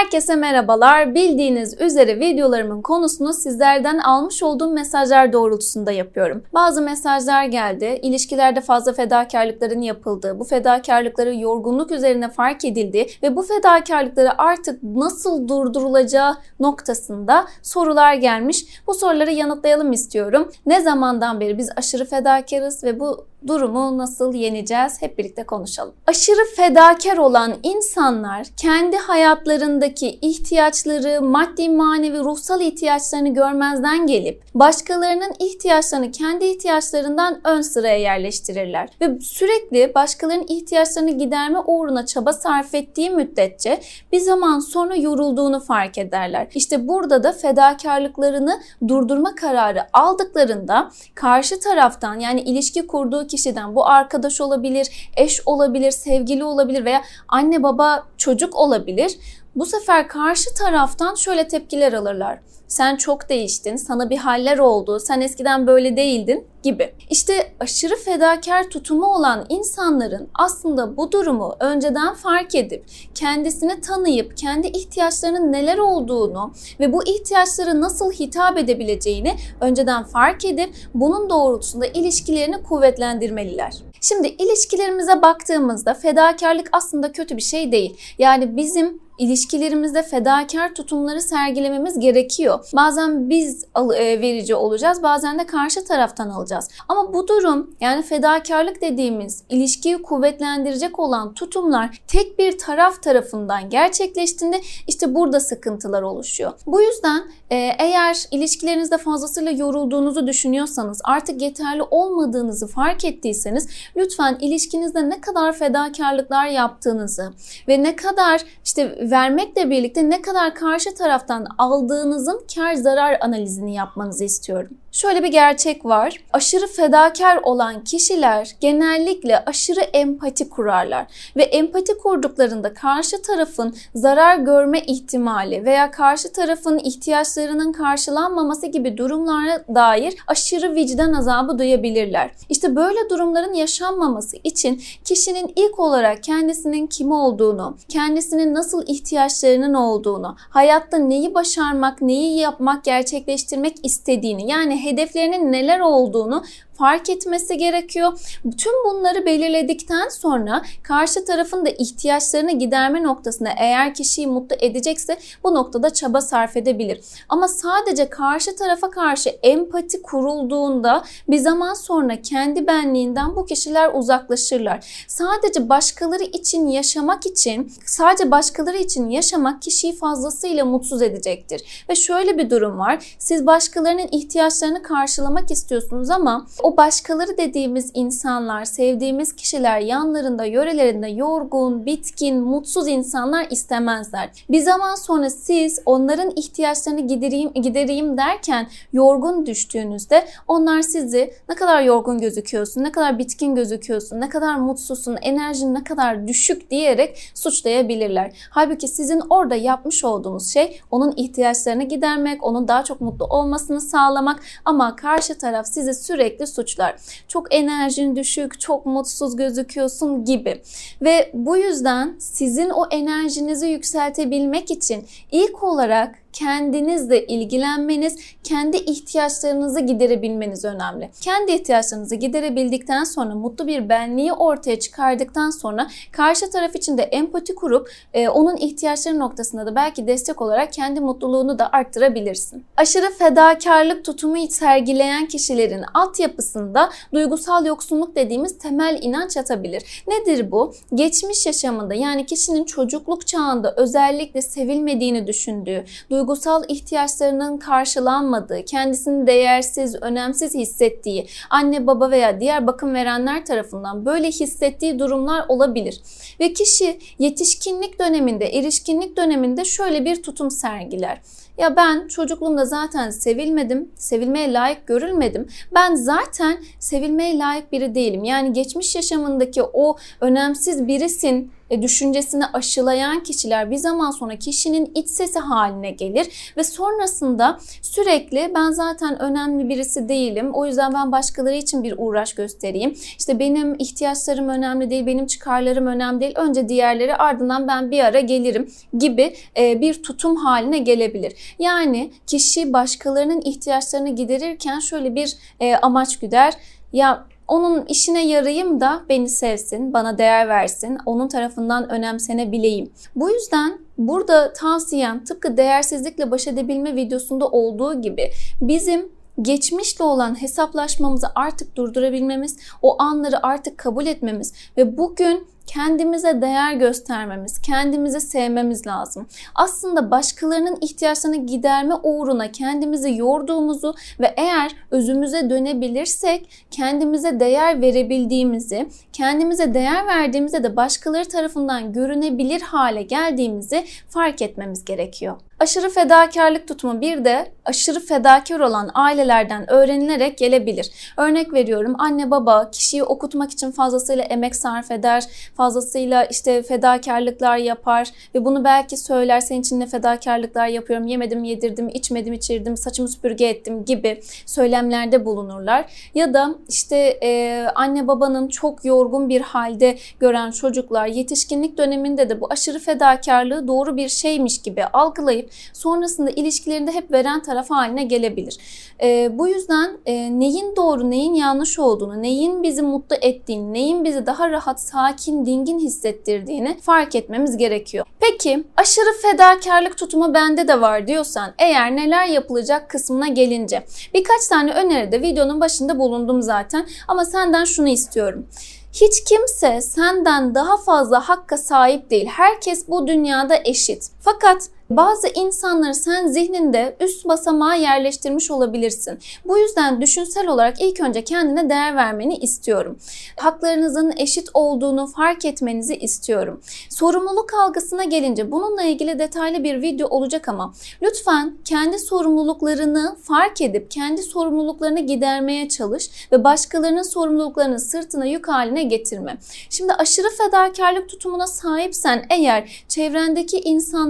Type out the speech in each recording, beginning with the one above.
Herkese merhabalar. Bildiğiniz üzere videolarımın konusunu sizlerden almış olduğum mesajlar doğrultusunda yapıyorum. Bazı mesajlar geldi. İlişkilerde fazla fedakarlıkların yapıldığı, bu fedakarlıkları yorgunluk üzerine fark edildi ve bu fedakarlıkları artık nasıl durdurulacağı noktasında sorular gelmiş. Bu soruları yanıtlayalım istiyorum. Ne zamandan beri biz aşırı fedakarız ve bu durumu nasıl yeneceğiz hep birlikte konuşalım. Aşırı fedakar olan insanlar kendi hayatlarındaki ihtiyaçları, maddi, manevi, ruhsal ihtiyaçlarını görmezden gelip başkalarının ihtiyaçlarını kendi ihtiyaçlarından ön sıraya yerleştirirler ve sürekli başkalarının ihtiyaçlarını giderme uğruna çaba sarf ettiği müddetçe bir zaman sonra yorulduğunu fark ederler. İşte burada da fedakarlıklarını durdurma kararı aldıklarında karşı taraftan yani ilişki kurduğu kişiden bu arkadaş olabilir, eş olabilir, sevgili olabilir veya anne baba çocuk olabilir. Bu sefer karşı taraftan şöyle tepkiler alırlar. Sen çok değiştin, sana bir haller oldu, sen eskiden böyle değildin gibi. İşte aşırı fedakar tutumu olan insanların aslında bu durumu önceden fark edip kendisini tanıyıp kendi ihtiyaçlarının neler olduğunu ve bu ihtiyaçları nasıl hitap edebileceğini önceden fark edip bunun doğrultusunda ilişkilerini kuvvetlendirmeliler. Şimdi ilişkilerimize baktığımızda fedakarlık aslında kötü bir şey değil. Yani bizim ilişkilerimizde fedakar tutumları sergilememiz gerekiyor. Bazen biz e, verici olacağız, bazen de karşı taraftan alacağız. Ama bu durum yani fedakarlık dediğimiz ilişkiyi kuvvetlendirecek olan tutumlar tek bir taraf tarafından gerçekleştiğinde işte burada sıkıntılar oluşuyor. Bu yüzden e, eğer ilişkilerinizde fazlasıyla yorulduğunuzu düşünüyorsanız, artık yeterli olmadığınızı fark ettiyseniz lütfen ilişkinizde ne kadar fedakarlıklar yaptığınızı ve ne kadar işte vermekle birlikte ne kadar karşı taraftan aldığınızın kar zarar analizini yapmanızı istiyorum. Şöyle bir gerçek var. Aşırı fedakar olan kişiler genellikle aşırı empati kurarlar ve empati kurduklarında karşı tarafın zarar görme ihtimali veya karşı tarafın ihtiyaçlarının karşılanmaması gibi durumlara dair aşırı vicdan azabı duyabilirler. İşte böyle durumların yaşanmaması için kişinin ilk olarak kendisinin kim olduğunu, kendisinin nasıl ihtiyaçlarının olduğunu, hayatta neyi başarmak, neyi yapmak, gerçekleştirmek istediğini yani hedeflerinin neler olduğunu fark etmesi gerekiyor. Tüm bunları belirledikten sonra karşı tarafın da ihtiyaçlarını giderme noktasında eğer kişiyi mutlu edecekse bu noktada çaba sarf edebilir. Ama sadece karşı tarafa karşı empati kurulduğunda bir zaman sonra kendi benliğinden bu kişiler uzaklaşırlar. Sadece başkaları için yaşamak için, sadece başkaları için yaşamak kişiyi fazlasıyla mutsuz edecektir. Ve şöyle bir durum var. Siz başkalarının ihtiyaçlarını karşılamak istiyorsunuz ama o başkaları dediğimiz insanlar, sevdiğimiz kişiler yanlarında, yörelerinde yorgun, bitkin, mutsuz insanlar istemezler. Bir zaman sonra siz onların ihtiyaçlarını gidereyim, gidereyim derken yorgun düştüğünüzde onlar sizi ne kadar yorgun gözüküyorsun, ne kadar bitkin gözüküyorsun, ne kadar mutsuzsun, enerjin ne kadar düşük diyerek suçlayabilirler. Halbuki sizin orada yapmış olduğunuz şey onun ihtiyaçlarını gidermek, onun daha çok mutlu olmasını sağlamak ama karşı taraf sizi sürekli suçlar. Çok enerjin düşük, çok mutsuz gözüküyorsun gibi. Ve bu yüzden sizin o enerjinizi yükseltebilmek için ilk olarak kendinizle ilgilenmeniz, kendi ihtiyaçlarınızı giderebilmeniz önemli. Kendi ihtiyaçlarınızı giderebildikten sonra mutlu bir benliği ortaya çıkardıktan sonra karşı taraf için de empati kurup e, onun ihtiyaçları noktasında da belki destek olarak kendi mutluluğunu da arttırabilirsin. Aşırı fedakarlık tutumu sergileyen kişilerin altyapısında duygusal yoksunluk dediğimiz temel inanç yatabilir. Nedir bu? Geçmiş yaşamında yani kişinin çocukluk çağında özellikle sevilmediğini düşündüğü, duygusal ihtiyaçlarının karşılanmadığı, kendisini değersiz, önemsiz hissettiği, anne baba veya diğer bakım verenler tarafından böyle hissettiği durumlar olabilir. Ve kişi yetişkinlik döneminde, erişkinlik döneminde şöyle bir tutum sergiler. Ya ben çocukluğumda zaten sevilmedim, sevilmeye layık görülmedim. Ben zaten sevilmeye layık biri değilim. Yani geçmiş yaşamındaki o önemsiz birisin e, düşüncesini aşılayan kişiler bir zaman sonra kişinin iç sesi haline gelir ve sonrasında sürekli ben zaten önemli birisi değilim. O yüzden ben başkaları için bir uğraş göstereyim. İşte benim ihtiyaçlarım önemli değil, benim çıkarlarım önemli değil. Önce diğerleri ardından ben bir ara gelirim gibi e, bir tutum haline gelebilir. Yani kişi başkalarının ihtiyaçlarını giderirken şöyle bir e, amaç güder. Ya onun işine yarayayım da beni sevsin, bana değer versin, onun tarafından önemsenebileyim. Bu yüzden burada tavsiyem tıpkı değersizlikle baş edebilme videosunda olduğu gibi bizim geçmişle olan hesaplaşmamızı artık durdurabilmemiz, o anları artık kabul etmemiz ve bugün kendimize değer göstermemiz, kendimizi sevmemiz lazım. Aslında başkalarının ihtiyaçlarını giderme uğruna kendimizi yorduğumuzu ve eğer özümüze dönebilirsek kendimize değer verebildiğimizi, kendimize değer verdiğimizde de başkaları tarafından görünebilir hale geldiğimizi fark etmemiz gerekiyor. Aşırı fedakarlık tutumu bir de aşırı fedakar olan ailelerden öğrenilerek gelebilir. Örnek veriyorum anne baba kişiyi okutmak için fazlasıyla emek sarf eder, fazlasıyla işte fedakarlıklar yapar ve bunu belki söyler senin için ne fedakarlıklar yapıyorum, yemedim yedirdim, içmedim içirdim, saçımı süpürge ettim gibi söylemlerde bulunurlar. Ya da işte e, anne babanın çok yorgun bir halde gören çocuklar yetişkinlik döneminde de bu aşırı fedakarlığı doğru bir şeymiş gibi algılayıp sonrasında ilişkilerinde hep veren taraf haline gelebilir. E, bu yüzden e, neyin doğru neyin yanlış olduğunu, neyin bizi mutlu ettiğini, neyin bizi daha rahat, sakin, dingin hissettirdiğini fark etmemiz gerekiyor. Peki aşırı fedakarlık tutumu bende de var diyorsan eğer neler yapılacak kısmına gelince birkaç tane öneride videonun başında bulundum zaten ama senden şunu istiyorum. Hiç kimse senden daha fazla hakka sahip değil. Herkes bu dünyada eşit. Fakat bazı insanları sen zihninde üst basamağa yerleştirmiş olabilirsin. Bu yüzden düşünsel olarak ilk önce kendine değer vermeni istiyorum. Haklarınızın eşit olduğunu fark etmenizi istiyorum. Sorumluluk algısına gelince bununla ilgili detaylı bir video olacak ama lütfen kendi sorumluluklarını fark edip kendi sorumluluklarını gidermeye çalış ve başkalarının sorumluluklarını sırtına yük haline getirme. Şimdi aşırı fedakarlık tutumuna sahipsen eğer çevrendeki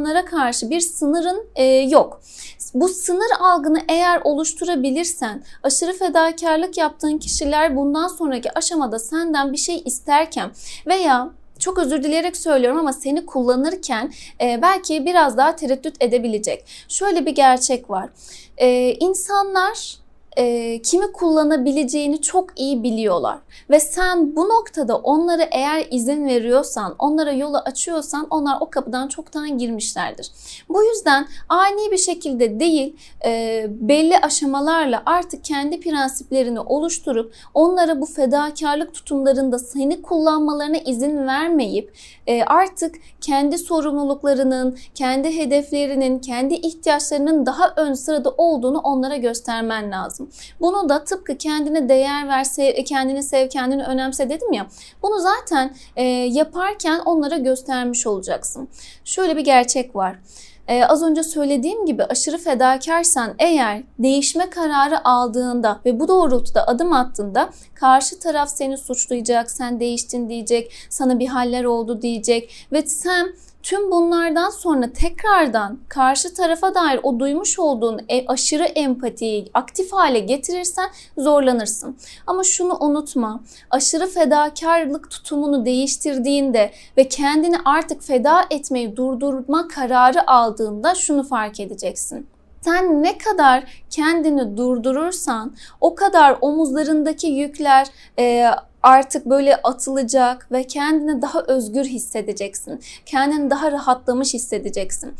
insanlara karşı bir sınırın e, yok. Bu sınır algını eğer oluşturabilirsen aşırı fedakarlık yaptığın kişiler bundan sonraki aşamada senden bir şey isterken veya çok özür dileyerek söylüyorum ama seni kullanırken e, belki biraz daha tereddüt edebilecek. Şöyle bir gerçek var. E, insanlar e, kimi kullanabileceğini çok iyi biliyorlar. Ve sen bu noktada onlara eğer izin veriyorsan, onlara yolu açıyorsan onlar o kapıdan çoktan girmişlerdir. Bu yüzden ani bir şekilde değil e, belli aşamalarla artık kendi prensiplerini oluşturup onlara bu fedakarlık tutumlarında seni kullanmalarına izin vermeyip e, artık kendi sorumluluklarının, kendi hedeflerinin, kendi ihtiyaçlarının daha ön sırada olduğunu onlara göstermen lazım. Bunu da tıpkı kendine değer ver, sev, kendini sev, kendini önemse dedim ya. Bunu zaten e, yaparken onlara göstermiş olacaksın. Şöyle bir gerçek var. Ee, az önce söylediğim gibi aşırı fedakarsan eğer değişme kararı aldığında ve bu doğrultuda adım attığında karşı taraf seni suçlayacak, sen değiştin diyecek, sana bir haller oldu diyecek ve sen Tüm bunlardan sonra tekrardan karşı tarafa dair o duymuş olduğun e, aşırı empatiyi aktif hale getirirsen zorlanırsın. Ama şunu unutma. Aşırı fedakarlık tutumunu değiştirdiğinde ve kendini artık feda etmeyi durdurma kararı aldığında şunu fark edeceksin. Sen ne kadar kendini durdurursan o kadar omuzlarındaki yükler e, artık böyle atılacak ve kendini daha özgür hissedeceksin. Kendini daha rahatlamış hissedeceksin.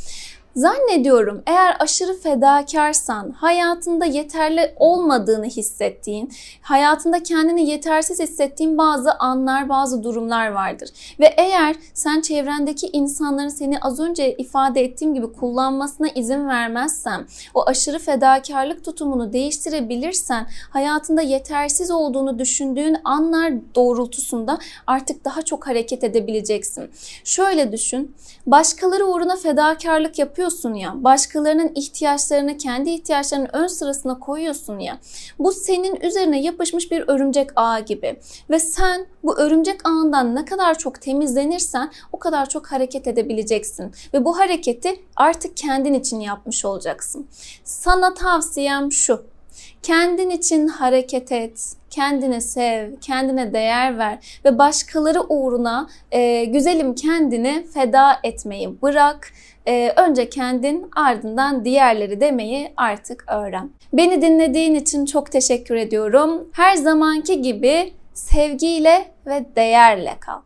Zannediyorum eğer aşırı fedakarsan, hayatında yeterli olmadığını hissettiğin, hayatında kendini yetersiz hissettiğin bazı anlar, bazı durumlar vardır. Ve eğer sen çevrendeki insanların seni az önce ifade ettiğim gibi kullanmasına izin vermezsen, o aşırı fedakarlık tutumunu değiştirebilirsen, hayatında yetersiz olduğunu düşündüğün anlar doğrultusunda artık daha çok hareket edebileceksin. Şöyle düşün, başkaları uğruna fedakarlık yapıyor yapıyorsun ya, başkalarının ihtiyaçlarını, kendi ihtiyaçlarını ön sırasına koyuyorsun ya. Bu senin üzerine yapışmış bir örümcek ağı gibi. Ve sen bu örümcek ağından ne kadar çok temizlenirsen o kadar çok hareket edebileceksin. Ve bu hareketi artık kendin için yapmış olacaksın. Sana tavsiyem şu. Kendin için hareket et, kendini sev, kendine değer ver ve başkaları uğruna e, güzelim kendini feda etmeyi bırak. E, önce kendin ardından diğerleri demeyi artık öğren. Beni dinlediğin için çok teşekkür ediyorum. Her zamanki gibi sevgiyle ve değerle kal.